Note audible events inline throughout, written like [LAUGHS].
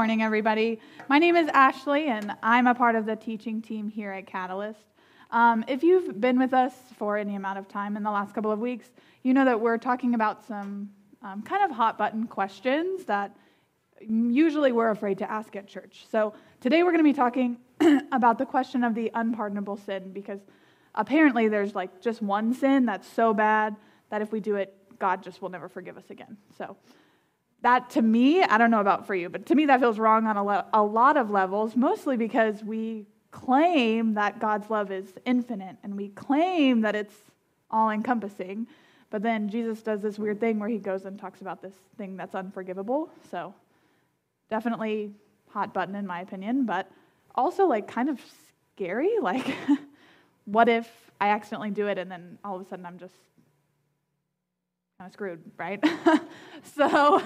Morning, everybody. My name is Ashley, and I'm a part of the teaching team here at Catalyst. Um, if you've been with us for any amount of time in the last couple of weeks, you know that we're talking about some um, kind of hot button questions that usually we're afraid to ask at church. So today we're going to be talking [CLEARS THROAT] about the question of the unpardonable sin because apparently there's like just one sin that's so bad that if we do it, God just will never forgive us again. So that to me, I don't know about for you, but to me that feels wrong on a, le- a lot of levels, mostly because we claim that God's love is infinite and we claim that it's all encompassing. But then Jesus does this weird thing where he goes and talks about this thing that's unforgivable. So definitely hot button in my opinion, but also like kind of scary. Like, [LAUGHS] what if I accidentally do it and then all of a sudden I'm just kind of screwed, right? [LAUGHS] so,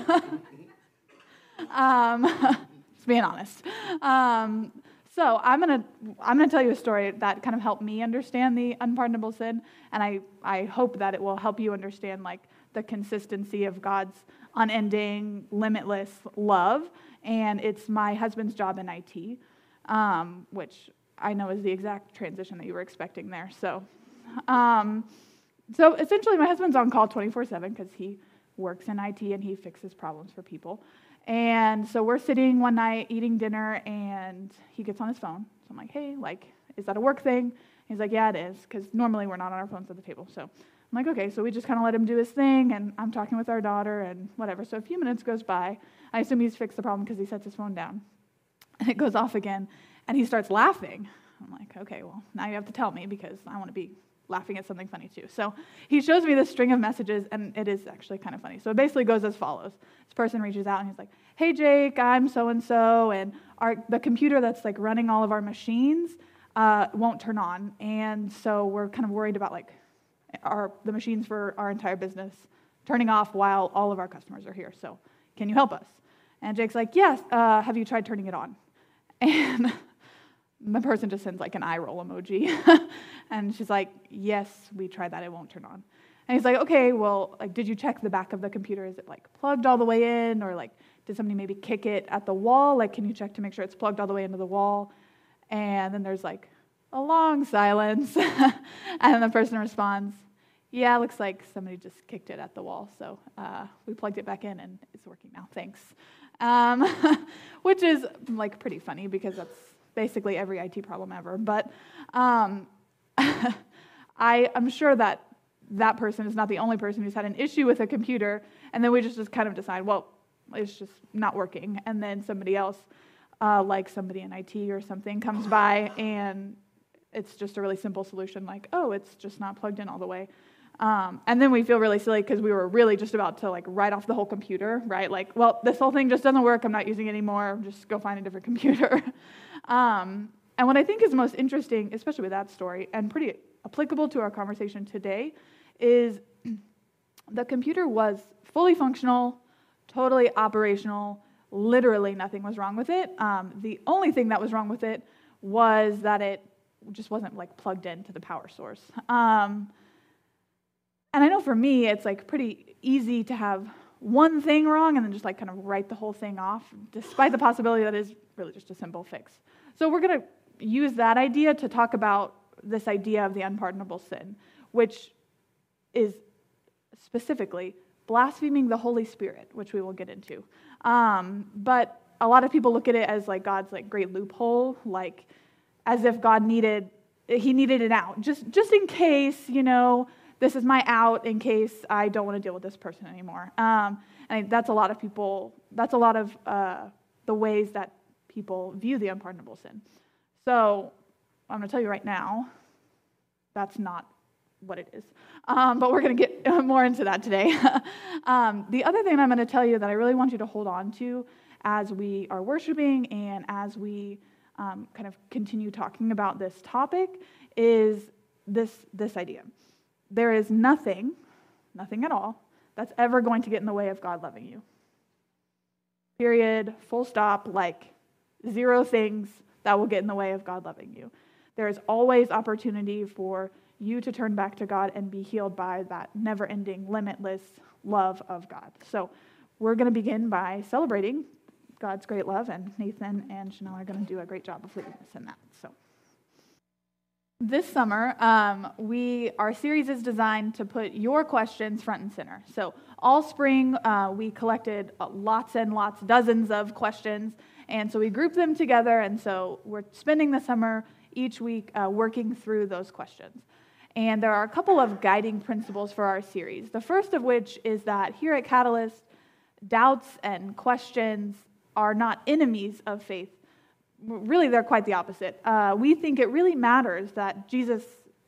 [LAUGHS] um, [LAUGHS] just being honest. Um, so I'm gonna I'm gonna tell you a story that kind of helped me understand the unpardonable sin, and I I hope that it will help you understand like the consistency of God's unending, limitless love. And it's my husband's job in IT, um, which I know is the exact transition that you were expecting there. So. Um, so essentially, my husband's on call 24 7 because he works in IT and he fixes problems for people. And so we're sitting one night eating dinner and he gets on his phone. So I'm like, hey, like, is that a work thing? He's like, yeah, it is, because normally we're not on our phones at the table. So I'm like, okay, so we just kind of let him do his thing, and I'm talking with our daughter and whatever. So a few minutes goes by. I assume he's fixed the problem because he sets his phone down. [LAUGHS] And it goes off again, and he starts laughing. I'm like, okay, well, now you have to tell me because I want to be laughing at something funny too. So he shows me this string of messages, and it is actually kind of funny. So it basically goes as follows This person reaches out and he's like, Hey, Jake, I'm so and so, and our, the computer that's like running all of our machines uh, won't turn on. And so we're kind of worried about like our, the machines for our entire business turning off while all of our customers are here. So can you help us? And Jake's like, Yes, uh, have you tried turning it on? [LAUGHS] And the person just sends like an eye roll emoji. [LAUGHS] and she's like, Yes, we tried that. It won't turn on. And he's like, Okay, well, like, did you check the back of the computer? Is it like plugged all the way in? Or like, did somebody maybe kick it at the wall? Like, can you check to make sure it's plugged all the way into the wall? And then there's like a long silence. [LAUGHS] and the person responds, Yeah, looks like somebody just kicked it at the wall. So uh, we plugged it back in and it's working now. Thanks. Um, [LAUGHS] which is like pretty funny because that's basically every IT problem ever. But um, [LAUGHS] I, am sure that that person is not the only person who's had an issue with a computer, and then we just, just kind of decide, well, it's just not working. And then somebody else, uh, like somebody in IT or something, comes by [SIGHS] and it's just a really simple solution, like, oh, it's just not plugged in all the way. Um, and then we feel really silly because we were really just about to like write off the whole computer, right? Like, well, this whole thing just doesn't work. I'm not using it anymore. Just go find a different [LAUGHS] computer. Um, and what I think is most interesting, especially with that story, and pretty applicable to our conversation today, is [CLEARS THROAT] the computer was fully functional, totally operational. Literally nothing was wrong with it. Um, the only thing that was wrong with it was that it just wasn't like plugged into the power source. Um, and I know for me, it's like pretty easy to have one thing wrong and then just like kind of write the whole thing off, despite the possibility that is really just a simple fix. So we're going to use that idea to talk about this idea of the unpardonable sin, which is specifically blaspheming the Holy Spirit, which we will get into. Um, but a lot of people look at it as like God's like great loophole, like as if God needed he needed it out, just just in case you know this is my out in case I don't want to deal with this person anymore. Um, and that's a lot of people. That's a lot of uh, the ways that people view the unpardonable sin. So I'm going to tell you right now, that's not what it is. Um, but we're going to get [LAUGHS] more into that today. [LAUGHS] um, the other thing I'm going to tell you that I really want you to hold on to as we are worshiping and as we um, kind of continue talking about this topic is this, this idea. There is nothing, nothing at all, that's ever going to get in the way of God loving you. Period, full stop, like zero things that will get in the way of God loving you. There is always opportunity for you to turn back to God and be healed by that never ending, limitless love of God. So, we're going to begin by celebrating God's great love, and Nathan and Chanel are going to do a great job of leading us in that. So. This summer, um, we our series is designed to put your questions front and center. So all spring, uh, we collected uh, lots and lots, dozens of questions, and so we grouped them together. And so we're spending the summer each week uh, working through those questions. And there are a couple of guiding principles for our series. The first of which is that here at Catalyst, doubts and questions are not enemies of faith, really, they're quite the opposite. Uh, we think it really matters that Jesus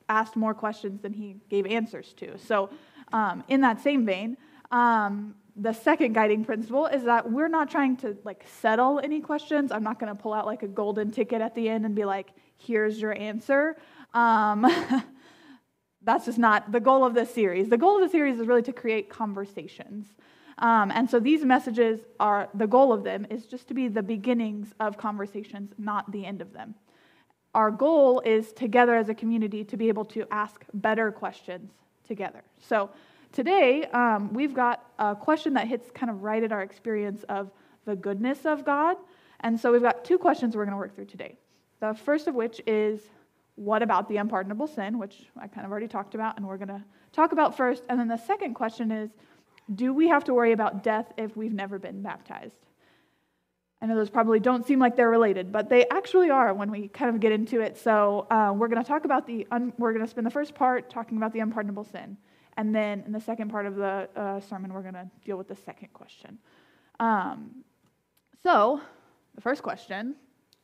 asked more questions than he gave answers to. So, um, in that same vein, um, the second guiding principle is that we're not trying to like settle any questions. I'm not going to pull out like a golden ticket at the end and be like, "Here's your answer." Um, [LAUGHS] that's just not the goal of this series. The goal of the series is really to create conversations. Um, and so these messages are the goal of them is just to be the beginnings of conversations, not the end of them. Our goal is together as a community to be able to ask better questions together. So today um, we've got a question that hits kind of right at our experience of the goodness of God. And so we've got two questions we're going to work through today. The first of which is what about the unpardonable sin, which I kind of already talked about, and we're going to talk about first. And then the second question is do we have to worry about death if we've never been baptized? I know those probably don't seem like they're related, but they actually are when we kind of get into it. So uh, we're going to talk about the, un- we're going to spend the first part talking about the unpardonable sin. And then in the second part of the uh, sermon, we're going to deal with the second question. Um, so, the first question,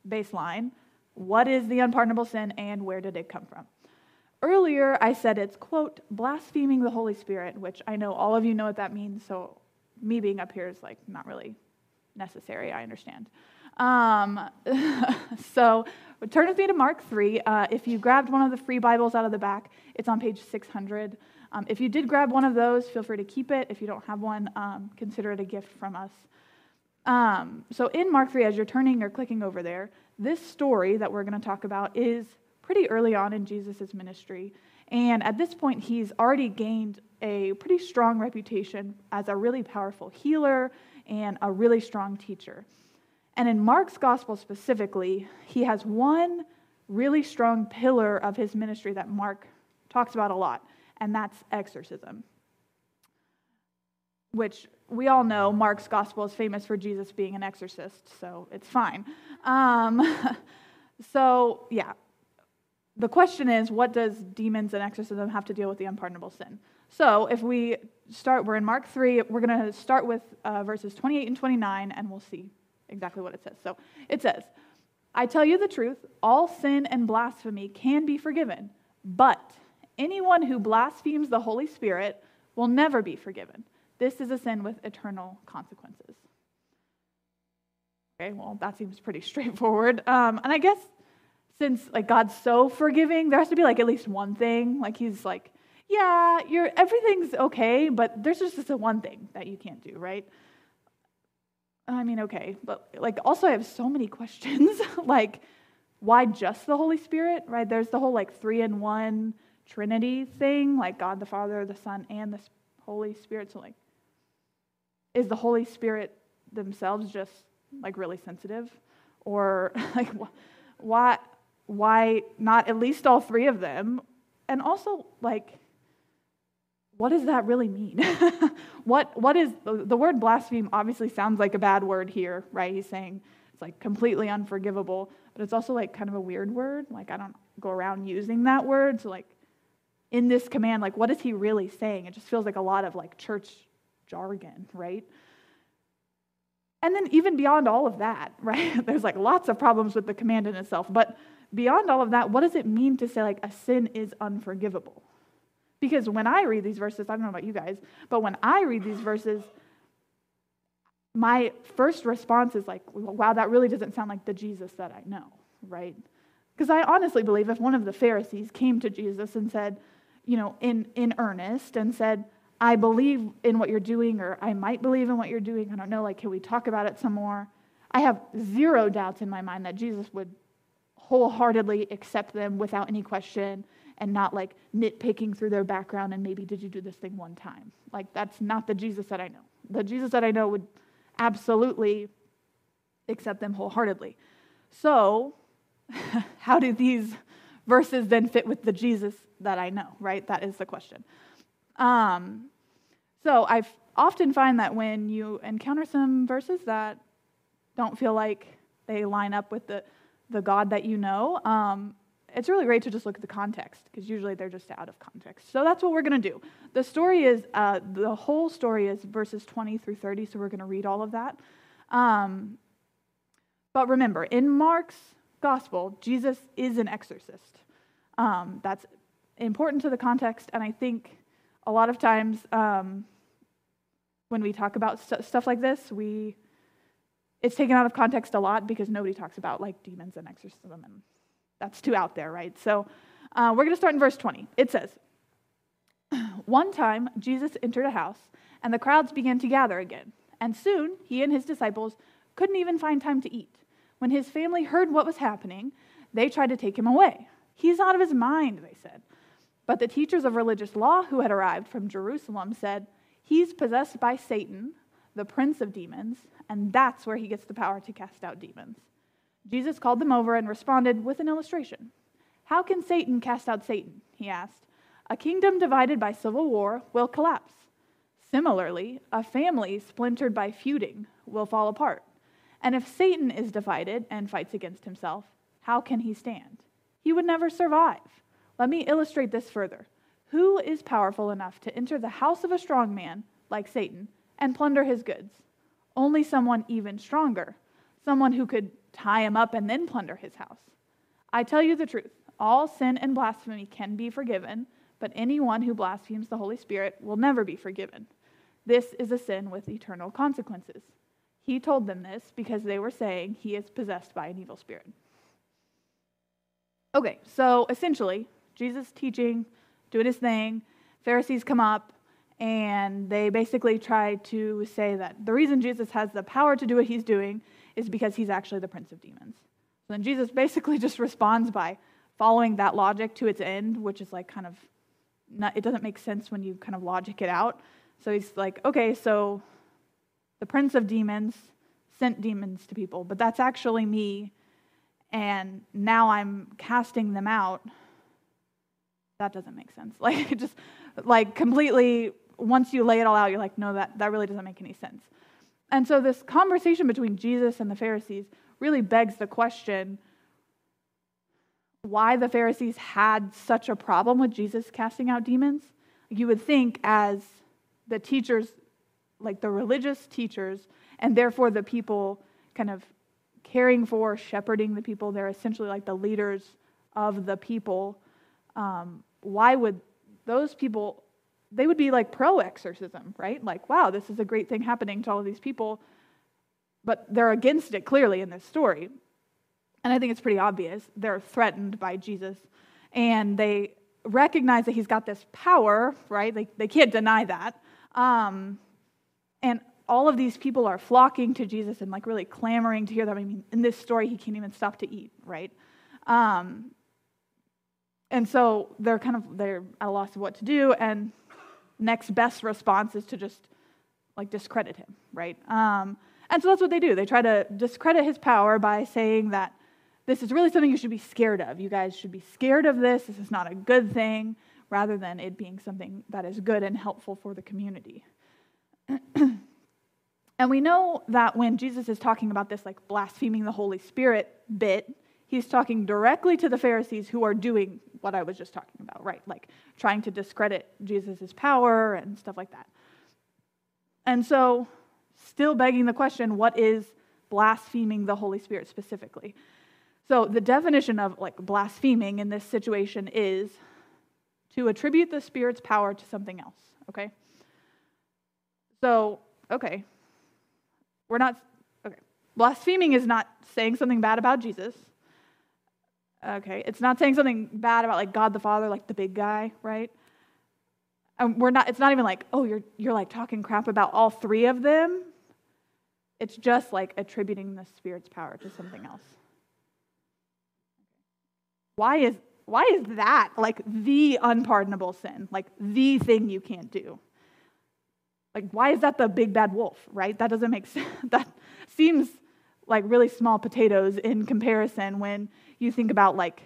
baseline what is the unpardonable sin and where did it come from? Earlier, I said it's, quote, blaspheming the Holy Spirit, which I know all of you know what that means, so me being up here is like not really necessary, I understand. Um, [LAUGHS] so turn with me to Mark 3. Uh, if you grabbed one of the free Bibles out of the back, it's on page 600. Um, if you did grab one of those, feel free to keep it. If you don't have one, um, consider it a gift from us. Um, so in Mark 3, as you're turning or clicking over there, this story that we're going to talk about is pretty early on in Jesus' ministry. And at this point, he's already gained a pretty strong reputation as a really powerful healer and a really strong teacher. And in Mark's gospel specifically, he has one really strong pillar of his ministry that Mark talks about a lot, and that's exorcism. Which we all know Mark's gospel is famous for Jesus being an exorcist, so it's fine. Um, [LAUGHS] so, yeah, the question is what does demons and exorcism have to deal with the unpardonable sin? So if we start, we're in Mark 3, we're going to start with uh, verses 28 and 29, and we'll see exactly what it says. So it says, I tell you the truth, all sin and blasphemy can be forgiven, but anyone who blasphemes the Holy Spirit will never be forgiven. This is a sin with eternal consequences. Okay, well, that seems pretty [LAUGHS] straightforward. Um, and I guess since like God's so forgiving, there has to be like at least one thing. Like he's like, yeah, you're everything's okay, but there's just this one thing that you can't do, right? I mean, okay, but like also I have so many [LAUGHS] questions. like, why just the Holy Spirit, right? There's the whole like three in one Trinity thing, like God the Father, the Son, and the Holy Spirit. So like, is the Holy Spirit themselves just like really sensitive, or [LAUGHS] like why? Why not at least all three of them? And also, like, what does that really mean? [LAUGHS] what, what is the word blaspheme obviously sounds like a bad word here, right? He's saying it's like completely unforgivable, but it's also like kind of a weird word. Like, I don't go around using that word. So, like, in this command, like, what is he really saying? It just feels like a lot of like church jargon, right? And then, even beyond all of that, [LAUGHS] right? There's like lots of problems with the command in itself, but beyond all of that, what does it mean to say like a sin is unforgivable? Because when I read these verses, I don't know about you guys, but when I read these verses, my first response is like, wow, that really doesn't sound like the Jesus that I know, right? Because I honestly believe if one of the Pharisees came to Jesus and said, you know, in, in earnest and said, I believe in what you're doing, or I might believe in what you're doing, I don't know, like, can we talk about it some more? I have zero doubts in my mind that Jesus would wholeheartedly accept them without any question and not like nitpicking through their background and maybe did you do this thing one time. Like that's not the Jesus that I know. The Jesus that I know would absolutely accept them wholeheartedly. So, [LAUGHS] how do these verses then fit with the Jesus that I know, right? That is the question. Um, so, I often find that when you encounter some verses that don't feel like they line up with the, the God that you know, um, it's really great to just look at the context because usually they're just out of context. So that's what we're going to do. The story is, uh, the whole story is verses 20 through 30, so we're going to read all of that. Um, but remember, in Mark's gospel, Jesus is an exorcist. Um, that's important to the context, and I think a lot of times um, when we talk about st- stuff like this, we it's taken out of context a lot because nobody talks about like demons and exorcism, and that's too out there, right? So uh, we're going to start in verse 20. It says, [CLEARS THROAT] One time Jesus entered a house, and the crowds began to gather again, and soon he and his disciples couldn't even find time to eat. When his family heard what was happening, they tried to take him away. He's out of his mind, they said. But the teachers of religious law who had arrived from Jerusalem said, He's possessed by Satan, the prince of demons, and that's where he gets the power to cast out demons. Jesus called them over and responded with an illustration. How can Satan cast out Satan? He asked. A kingdom divided by civil war will collapse. Similarly, a family splintered by feuding will fall apart. And if Satan is divided and fights against himself, how can he stand? He would never survive. Let me illustrate this further. Who is powerful enough to enter the house of a strong man, like Satan, and plunder his goods? Only someone even stronger, someone who could tie him up and then plunder his house. I tell you the truth all sin and blasphemy can be forgiven, but anyone who blasphemes the Holy Spirit will never be forgiven. This is a sin with eternal consequences. He told them this because they were saying he is possessed by an evil spirit. Okay, so essentially, Jesus teaching, doing his thing, Pharisees come up, and they basically try to say that the reason Jesus has the power to do what he's doing is because he's actually the prince of demons. So then Jesus [LAUGHS] basically just responds by following that logic to its end, which is like kind of not, it doesn't make sense when you kind of logic it out. So he's like, okay, so the prince of demons sent demons to people, but that's actually me, and now I'm casting them out. That doesn't make sense. [LAUGHS] Like, just like completely, once you lay it all out, you're like, no, that, that really doesn't make any sense. And so, this conversation between Jesus and the Pharisees really begs the question why the Pharisees had such a problem with Jesus casting out demons. You would think, as the teachers like the religious teachers, and therefore the people kind of caring for, shepherding the people. They're essentially like the leaders of the people. Um, why would those people, they would be like pro exorcism, right? Like, wow, this is a great thing happening to all of these people. But they're against it clearly in this story. And I think it's pretty obvious. They're threatened by Jesus. And they recognize that he's got this power, right? They, they can't deny that. Um, and all of these people are flocking to Jesus and like really clamoring to hear them. I mean, in this story, he can't even stop to eat, right? Um, and so they're kind of they're at a loss of what to do, and next best response is to just like discredit him, right? Um, and so that's what they do. They try to discredit his power by saying that this is really something you should be scared of. You guys should be scared of this. This is not a good thing, rather than it being something that is good and helpful for the community. [CLEARS THROAT] and we know that when Jesus is talking about this, like blaspheming the Holy Spirit bit, he's talking directly to the Pharisees who are doing what I was just talking about, right? Like trying to discredit Jesus' power and stuff like that. And so, still begging the question what is blaspheming the Holy Spirit specifically? So, the definition of like blaspheming in this situation is to attribute the Spirit's power to something else, okay? So, okay. We're not, okay. Blaspheming is not saying something bad about Jesus. Okay. It's not saying something bad about like God the Father, like the big guy, right? And we're not, it's not even like, oh, you're, you're like talking crap about all three of them. It's just like attributing the Spirit's power to something else. Why is, why is that like the unpardonable sin? Like the thing you can't do? Like, why is that the big bad wolf, right? That doesn't make [LAUGHS] sense. That seems like really small potatoes in comparison when you think about like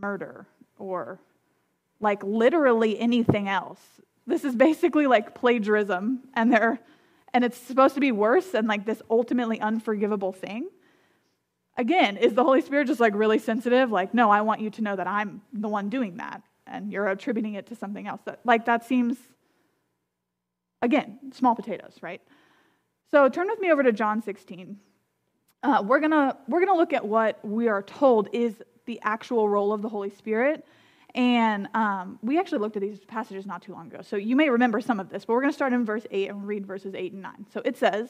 murder or like literally anything else. This is basically like plagiarism and they're and it's supposed to be worse and like this ultimately unforgivable thing. Again, is the Holy Spirit just like really sensitive? Like, no, I want you to know that I'm the one doing that and you're attributing it to something else. That like that seems again, small potatoes, right? So turn with me over to John 16. Uh, we're gonna we're gonna look at what we are told is the actual role of the Holy Spirit and um, we actually looked at these passages not too long ago. So you may remember some of this, but we're going to start in verse 8 and read verses 8 and 9. So it says,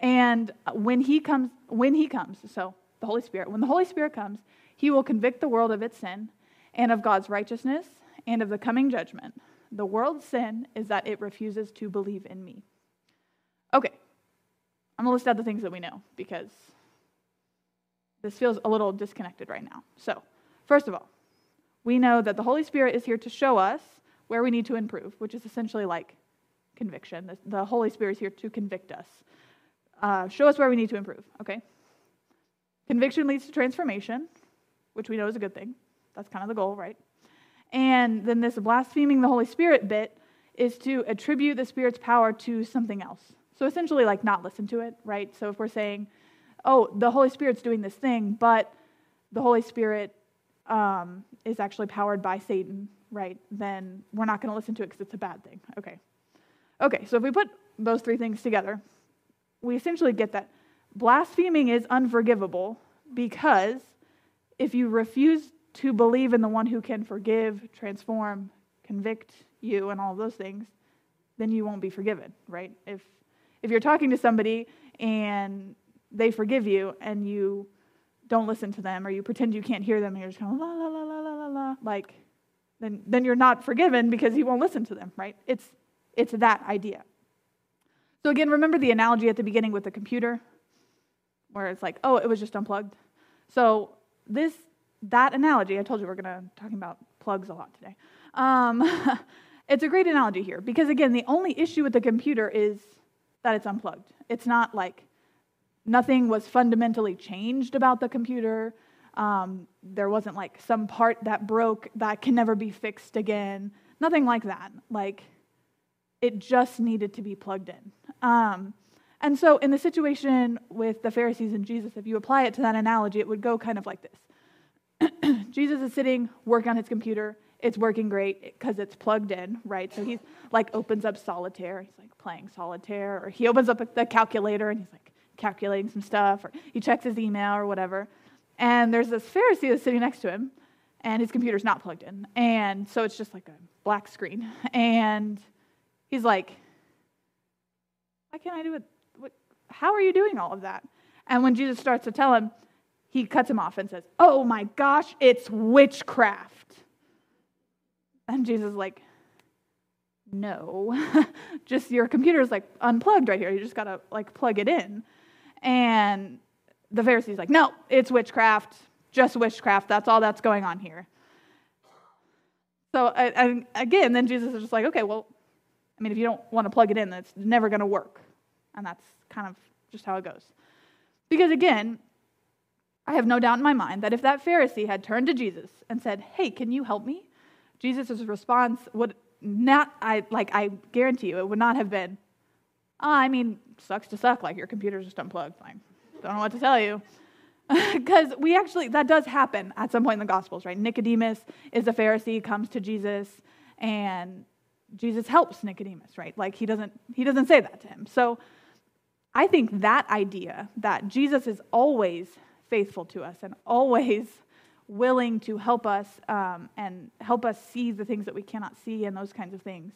And when he comes, when he comes, so the Holy Spirit, when the Holy Spirit comes, he will convict the world of its sin and of God's righteousness and of the coming judgment. The world's sin is that it refuses to believe in me. Okay, I'm going to list out the things that we know because this feels a little disconnected right now. So, first of all, we know that the Holy Spirit is here to show us where we need to improve, which is essentially like conviction. The, Holy Spirit is here to convict us, uh, show us where we need to improve, okay? Conviction leads to transformation, which we know is a good thing. That's kind of the goal, right? And then this blaspheming the Holy Spirit bit is to attribute the Spirit's power to something else. So essentially, like not listen to it, right? So if we're saying, oh, the Holy Spirit's doing this thing, but the Holy Spirit um, is actually powered by Satan, right, then we're not going to listen to it because it's a bad thing. Okay. Okay, so if we put those three things together, we essentially get that blaspheming is unforgivable because if you refuse to believe in the one who can forgive, transform, convict you, and all those things, then you won't be forgiven, right? If if you're talking to somebody and they forgive you and you don't listen to them or you pretend you can't hear them and you're just of la la la la la la la like then then you're not forgiven because you won't listen to them right? It's it's that idea. So again remember the analogy at the beginning with the computer where it's like oh it was just unplugged. So this that analogy i told you we're going to talking about plugs a lot today. Um, [LAUGHS] it's a great analogy here because again the only issue with the computer is that it's unplugged it's not like Nothing was fundamentally changed about the computer. Um, there wasn't like some part that broke that can never be fixed again. Nothing like that. Like, it just needed to be plugged in. Um, and so, in the situation with the Pharisees and Jesus, if you apply it to that analogy, it would go kind of like this [CLEARS THROAT] Jesus is sitting, working on his computer. It's working great because it's plugged in, right? So he's like opens up solitaire. He's like playing solitaire, or he opens up the calculator and he's like, calculating some stuff, or he checks his email or whatever. And there's this Pharisee that's sitting next to him, and his computer's not plugged in. And so it's just like a black screen. [LAUGHS] And he's like, Why can't I do it? What, how are you doing all of that? And when Jesus starts to tell him, he cuts him off and says, Oh my gosh, it's witchcraft. And Jesus is like, No, [LAUGHS] just your computer's like unplugged right here. You just gotta like plug it in. And the Pharisees like, no, it's witchcraft, just witchcraft. That's all that's going on here. So and again, then Jesus is just like, okay, well, I mean, if you don't want to plug it in, that's never going to work. And that's kind of just how it goes. Because again, I have no doubt in my mind that if that Pharisee had turned to Jesus and said, hey, can you help me? Jesus' response would not, I like, I guarantee you, it would not have been, oh, I mean, sucks to suck, like your computer's just unplugged. Like, don't know what to tell you. [LAUGHS] Because we actually, that does happen at some point in the Gospels, right? Nicodemus is a Pharisee, comes to Jesus, and Jesus helps Nicodemus, right? Like he doesn't, he doesn't say that to him. So I think that idea that Jesus is always faithful to us and always willing to help us um, and help us see the things that we cannot see and those kinds of things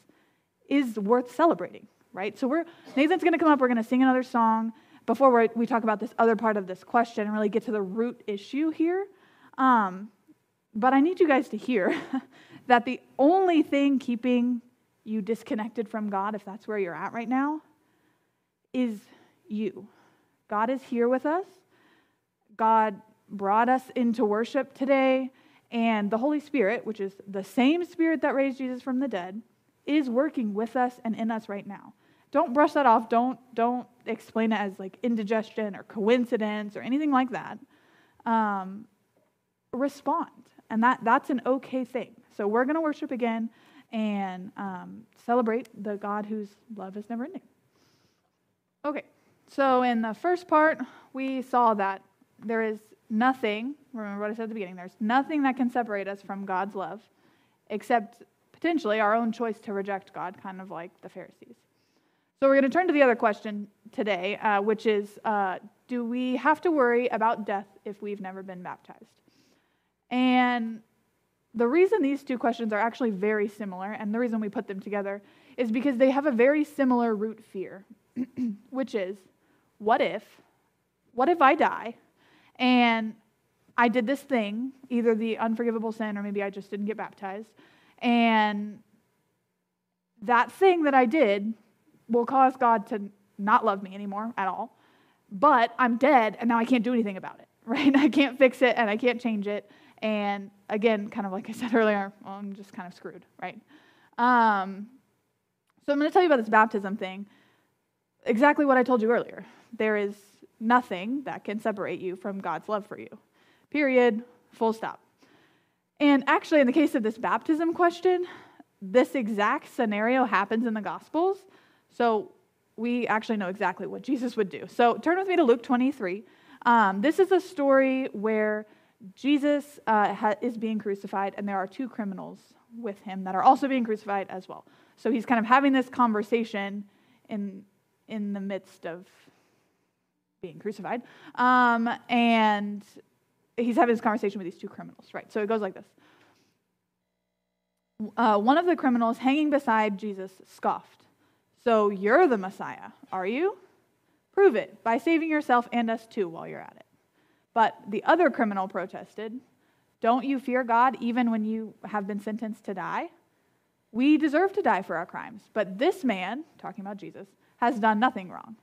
is worth celebrating, right? So we're Nathan's going to come up. We're going to sing another song before we talk about this other part of this question and really get to the root issue here. Um, but I need you guys to hear [LAUGHS] that the only thing keeping you disconnected from God, if that's where you're at right now, is you. God is here with us. God brought us into worship today, and the Holy Spirit, which is the same Spirit that raised Jesus from the dead, is working with us and in us right now. don't brush that off. Don't don't explain it as like indigestion or coincidence or anything like that. Um, respond, and that that's an okay thing. So we're going to worship again and um, celebrate the God whose love is never ending. Okay, so in the first part, we saw that there is nothing, remember what I said at the beginning, there's nothing that can separate us from God's love except potentially our own choice to reject God, kind of like the Pharisees. So we're going to turn to the other question today, uh, which is uh, do we have to worry about death if we've never been baptized? And the reason these two questions are actually very similar, and the reason we put them together, is because they have a very similar root fear, [CLEARS THROAT] which is what if, what if I die and I did this thing, either the unforgivable sin or maybe I just didn't get baptized, and that thing that I did will cause God to not love me anymore at all, but I'm dead and now I can't do anything about it, [LAUGHS] right? I can't fix it and I can't change it and again, kind of like I said earlier, well, I'm just kind of screwed, right? Um, so I'm going to tell you about this baptism thing. Exactly what I told you earlier. There is nothing that can separate you from God's love for you. Period. Full stop. And actually, in the case of this baptism question, this exact scenario happens in the Gospels. So we actually know exactly what Jesus would do. So turn with me to Luke 23. Um, this is a story where Jesus uh, ha- is being crucified, and there are two criminals with him that are also being crucified as well. So he's kind of having this conversation in, in the midst of being crucified. Um, and he's having this conversation with these two criminals, right? So it goes like this. Uh, one of the criminals hanging beside Jesus scoffed. So you're the Messiah, are you? Prove it by saving yourself and us too while you're at it. But the other criminal protested, Don't you fear God even when you have been sentenced to die? We deserve to die for our crimes, but this man, talking about Jesus, has done nothing wrong.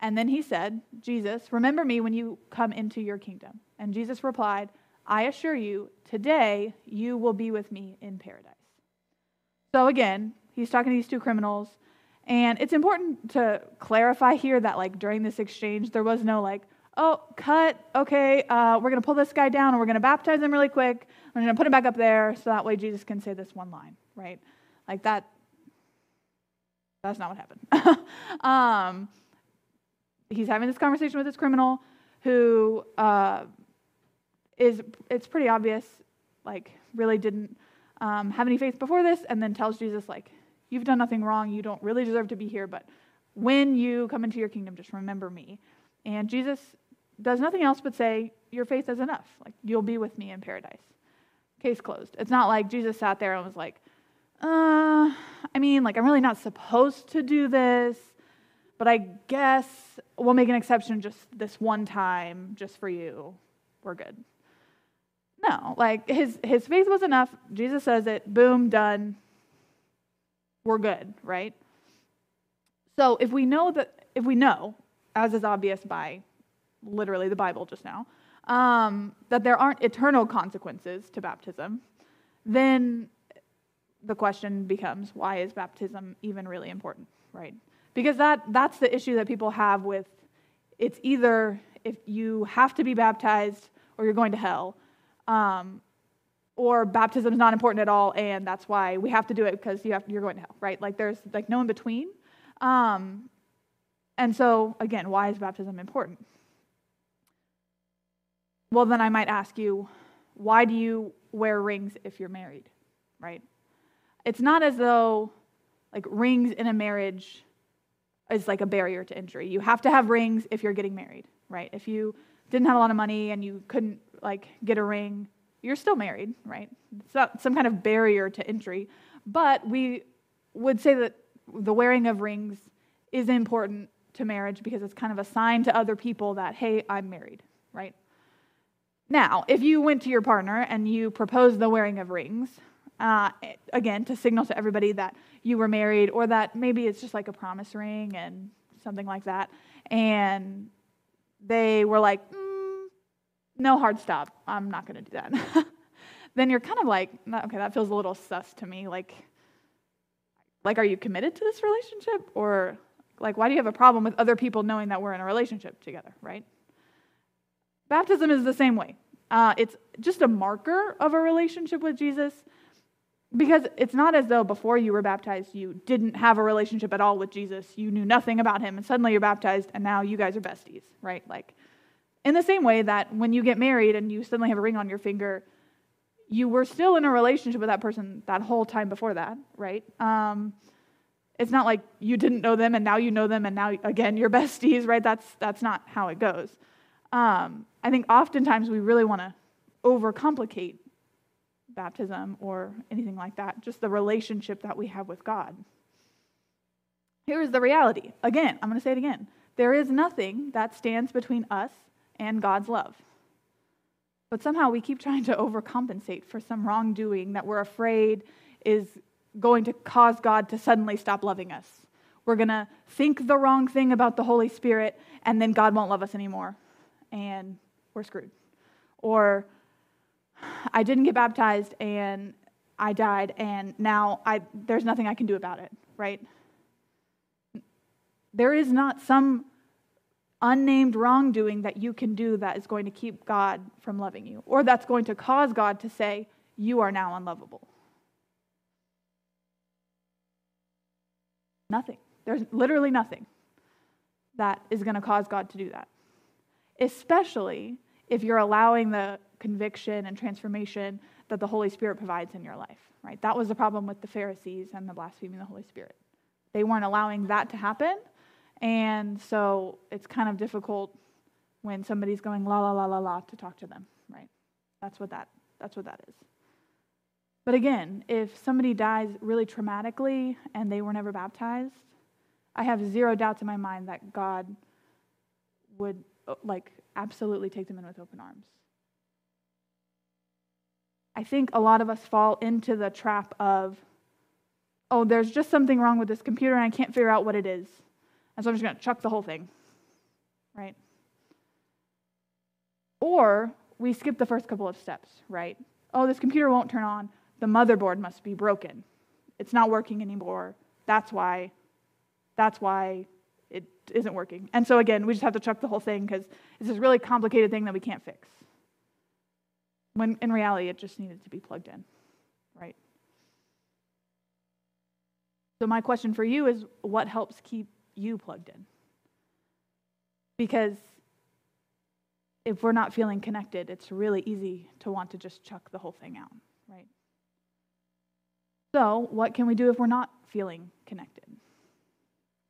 And then he said, Jesus, remember me when you come into your kingdom. And Jesus replied, I assure you, today you will be with me in paradise. So again, he's talking to these two criminals. And it's important to clarify here that, like, during this exchange, there was no, like, oh, cut, okay, uh, we're going to pull this guy down and we're going to baptize him really quick. We're going to put him back up there so that way Jesus can say this one line, right? Like that, that's not what happened. [LAUGHS] um, he's having this conversation with this criminal who uh, is, it's pretty obvious, like, really didn't um, have any faith before this, and then tells Jesus, like, you've done nothing wrong. You don't really deserve to be here, but when you come into your kingdom, just remember me. And Jesus does nothing else but say, Your faith is enough. Like, you'll be with me in paradise. Case closed. It's not like Jesus sat there and was like, uh, I mean, like, I'm really not supposed to do this, but I guess we'll make an exception just this one time, just for you. We're good. No, like, his, his faith was enough. Jesus says it, boom, done. We're good, right? So if we know that, if we know, as is obvious by literally the Bible just now, um, that there aren't eternal consequences to baptism, then the question becomes why is baptism even really important, right? Because that, that's the issue that people have with it's either if you have to be baptized or you're going to hell, um, or baptism is not important at all, and that's why we have to do it because you have, you're going to hell, right? Like there's like no in between. Um, and so, again, why is baptism important? Well, then I might ask you, why do you wear rings if you're married, right? It's not as though like rings in a marriage is like a barrier to entry. You have to have rings if you're getting married, right? If you didn't have a lot of money and you couldn't like get a ring, you're still married, right? It's not some kind of barrier to entry. But we would say that the wearing of rings is important to marriage because it's kind of a sign to other people that, hey, I'm married, right? Now, if you went to your partner and you proposed the wearing of rings, uh, again, to signal to everybody that you were married, or that maybe it's just like a promise ring and something like that, and they were like, mm, no hard stop, I'm not going to do that. [LAUGHS] then you're kind of like, okay, that feels a little sus to me. Like, like, are you committed to this relationship, or Like, why do you have a problem with other people knowing that we're in a relationship together, right? Baptism is the same way. Uh, it's just a marker of a relationship with Jesus because it's not as though before you were baptized you didn't have a relationship at all with Jesus. You knew nothing about him, and suddenly you're baptized, and now you guys are besties, right? Like, in the same way that when you get married and you suddenly have a ring on your finger, you were still in a relationship with that person that whole time before that, right? Um, it's not like you didn't know them and now you know them and now again you're [LAUGHS] besties, right? That's that's not how it goes. Um, I think oftentimes we really want to overcomplicate baptism or anything like that, just the relationship that we have with God. Here is the reality. Again, I'm going to say it again. There is nothing that stands between us and God's love. But somehow we keep trying to overcompensate for some wrongdoing that we're afraid is going to cause God to suddenly stop loving us. We're going to think the wrong thing about the Holy Spirit, and then God won't love us anymore, and we're screwed. Or I didn't get baptized, and I died, and now I, there's nothing I can do about it, right? There is not some unnamed wrongdoing that you can do that is going to keep God from loving you, or that's going to cause God to say, You are now unlovable. Nothing. There's literally nothing that is going to cause God to do that. Especially if you're allowing the conviction and transformation that the Holy Spirit provides in your life, right? That was the problem with the Pharisees and the blaspheming the Holy Spirit. They weren't allowing that to happen, and so it's kind of difficult when somebody's going la la la la la to talk to them, right? That's what that that's what that is. But again, if somebody dies really traumatically and they were never baptized, I have zero doubts in my mind that God would like absolutely take them in with open arms. I think a lot of us fall into the trap of, oh, there's just something wrong with this computer and I can't figure out what it is. And so I'm just going to chuck the whole thing. Right? Or we skip the first couple of steps, right? Oh, this computer won't turn on. The motherboard must be broken. It's not working anymore. That's why that's why it isn't working. And so again, we just have to chuck the whole thing because it's this really complicated thing that we can't fix. When in reality it just needed to be plugged in, right? So my question for you is what helps keep you plugged in. Because if we're not feeling connected, it's really easy to want to just chuck the whole thing out, right? So, what can we do if we're not feeling connected?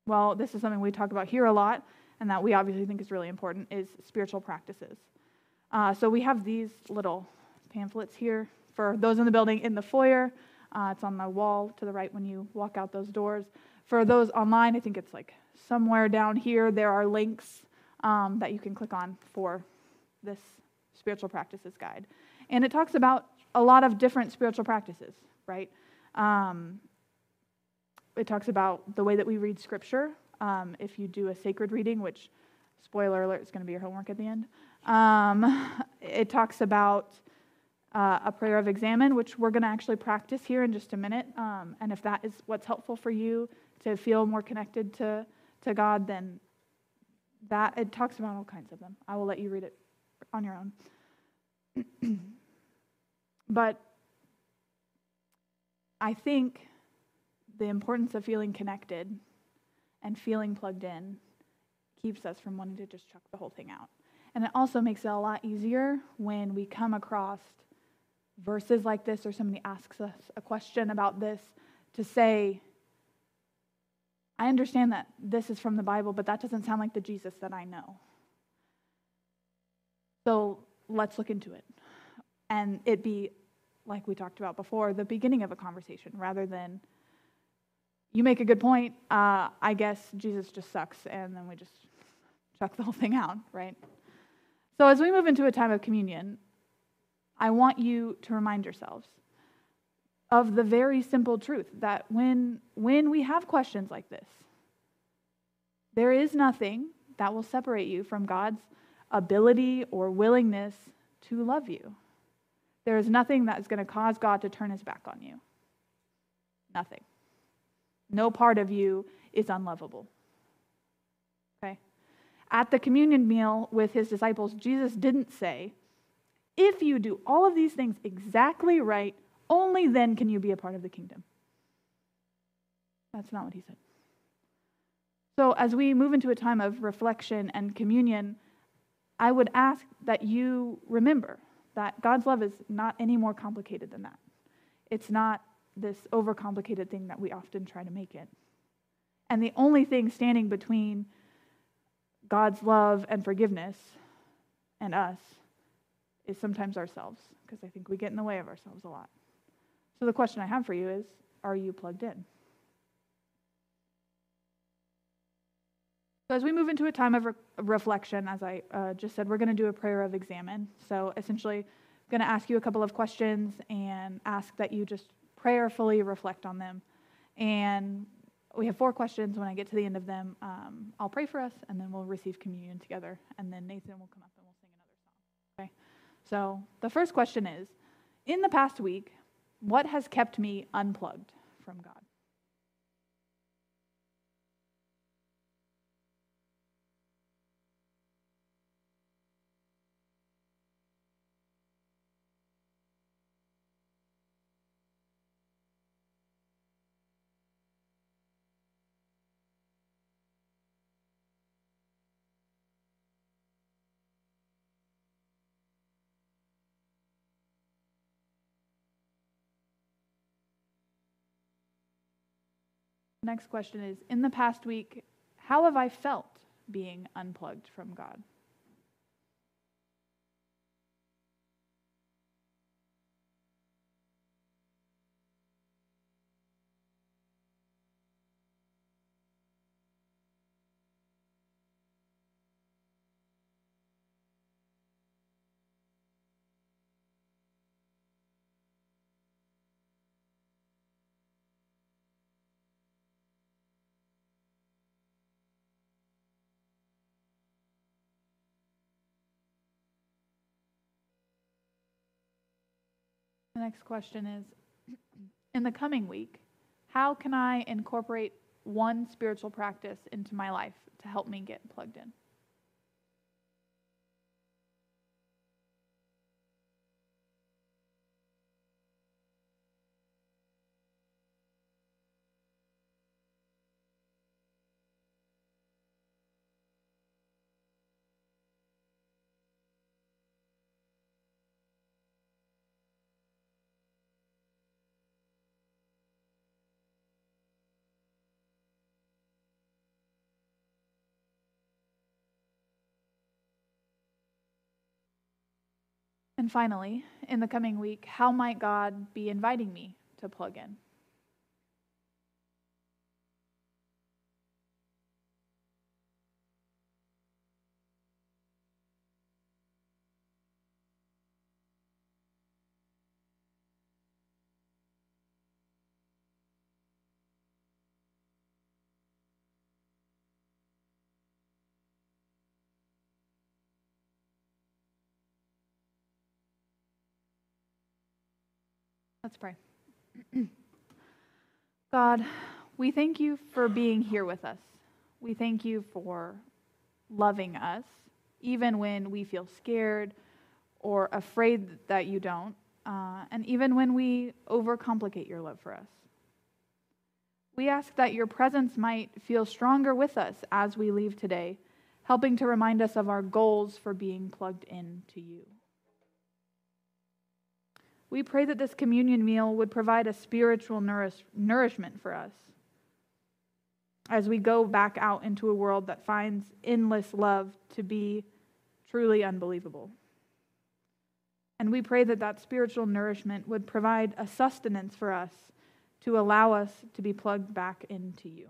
Well, this is something we talk about here a lot, and that we obviously think is really important, is spiritual practices. Uh, so we have these little pamphlets here for those in the building in the foyer. Uh, it's on the wall to the right when you walk out those doors. For those online, I think it's like somewhere down here, there are links um, that you can click on for this spiritual practices guide. And it talks about a lot of different spiritual practices, right? Um, it talks about the way that we read scripture. Um, if you do a sacred reading, which, spoiler alert, is going to be your homework at the end. Um, [LAUGHS] it talks about uh, a prayer of examen, which we're going to actually practice here in just a minute. Um, and if that is what's helpful for you, to feel more connected to, to God, then that it talks about all kinds of them. I will let you read it on your own. [CLEARS THROAT] but I think the importance of feeling connected and feeling plugged in keeps us from wanting to just chuck the whole thing out. And it also makes it a lot easier when we come across verses like this or somebody asks us a question about this to say, I understand that this is from the Bible, but that doesn't sound like the Jesus that I know. So let's look into it. And it be, like we talked about before, the beginning of a conversation rather than, you make a good point. Uh, I guess Jesus just sucks, and then we just chuck the whole thing out, right? So as we move into a time of communion, I want you to remind yourselves of the very simple truth that when, when we have questions like this, there is nothing that will separate you from God's ability or willingness to love you. There is nothing that is going to cause God to turn his back on you. Nothing. No part of you is unlovable. Okay? At the communion meal with his disciples, Jesus didn't say, If you do all of these things exactly right, only then can you be a part of the kingdom. That's not what he said. So, as we move into a time of reflection and communion, I would ask that you remember that God's love is not any more complicated than that. It's not this overcomplicated thing that we often try to make it. And the only thing standing between God's love and forgiveness and us is sometimes ourselves, because I think we get in the way of ourselves a lot. So the question I have for you is are you plugged in? So, as we move into a time of re- reflection, as I uh, just said, we're going to do a prayer of examen. So, essentially, I'm going to ask you a couple of questions and ask that you just prayerfully reflect on them. And we have four questions. When I get to the end of them, um, I'll pray for us, and then we'll receive communion together. And then Nathan will come up and we'll sing another song. Okay? So, the first question is In the past week, what has kept me unplugged from God? Next question is In the past week, how have I felt being unplugged from God? Next question is [CLEARS THROAT] In the coming week, how can I incorporate one spiritual practice into my life to help me get plugged in? And finally, in the coming week, how might God be inviting me to plug in? Let's pray. God, we thank you for being here with us. We thank you for loving us, even when we feel scared or afraid that you don't, uh, and even when we overcomplicate your love for us. We ask that your presence might feel stronger with us as we leave today, helping to remind us of our goals for being plugged in to you. We pray that this communion meal would provide a spiritual nourish, nourishment for us as we go back out into a world that finds endless love to be truly unbelievable. And we pray that that spiritual nourishment would provide a sustenance for us to allow us to be plugged back into you.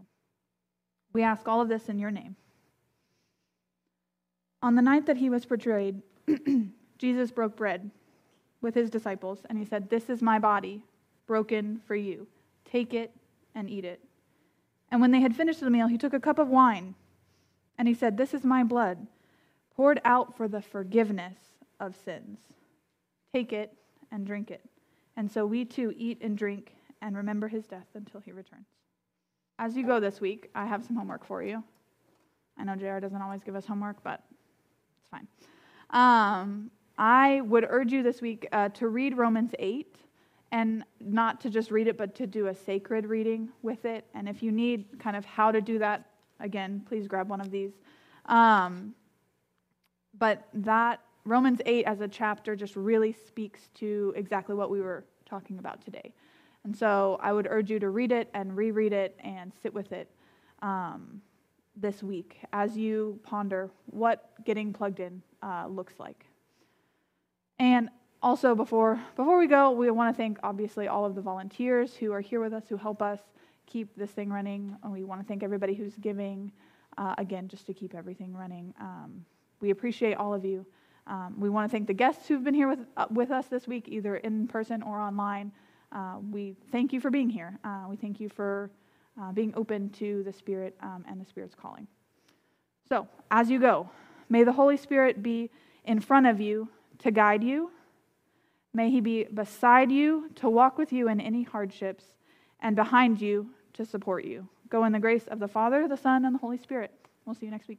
We ask all of this in your name. On the night that he was betrayed, [CLEARS THROAT] Jesus broke bread with his disciples, and he said, This is my body, broken for you. Take it and eat it. And when they had finished the meal, he took a cup of wine, and he said, This is my blood, poured out for the forgiveness of sins. Take it and drink it. And so we too eat and drink and remember his death until he returns. As you go this week, I have some homework for you. I know JR doesn't always give us homework, but it's fine. Um, I would urge you this week uh, to read Romans 8 and not to just read it, but to do a sacred reading with it. And if you need kind of how to do that, again, please grab one of these. Um, but that Romans 8 as a chapter just really speaks to exactly what we were talking about today. And so I would urge you to read it and reread it and sit with it um, this week as you ponder what getting plugged in uh, looks like. And also, before, before we go, we want to thank obviously all of the volunteers who are here with us, who help us keep this thing running. And we want to thank everybody who's giving, uh, again, just to keep everything running. Um, we appreciate all of you. Um, we want to thank the guests who've been here with, uh, with us this week, either in person or online. Uh, we thank you for being here. Uh, we thank you for uh, being open to the Spirit um, and the Spirit's calling. So, as you go, may the Holy Spirit be in front of you to guide you. May he be beside you to walk with you in any hardships and behind you to support you. Go in the grace of the Father, the Son, and the Holy Spirit. We'll see you next week.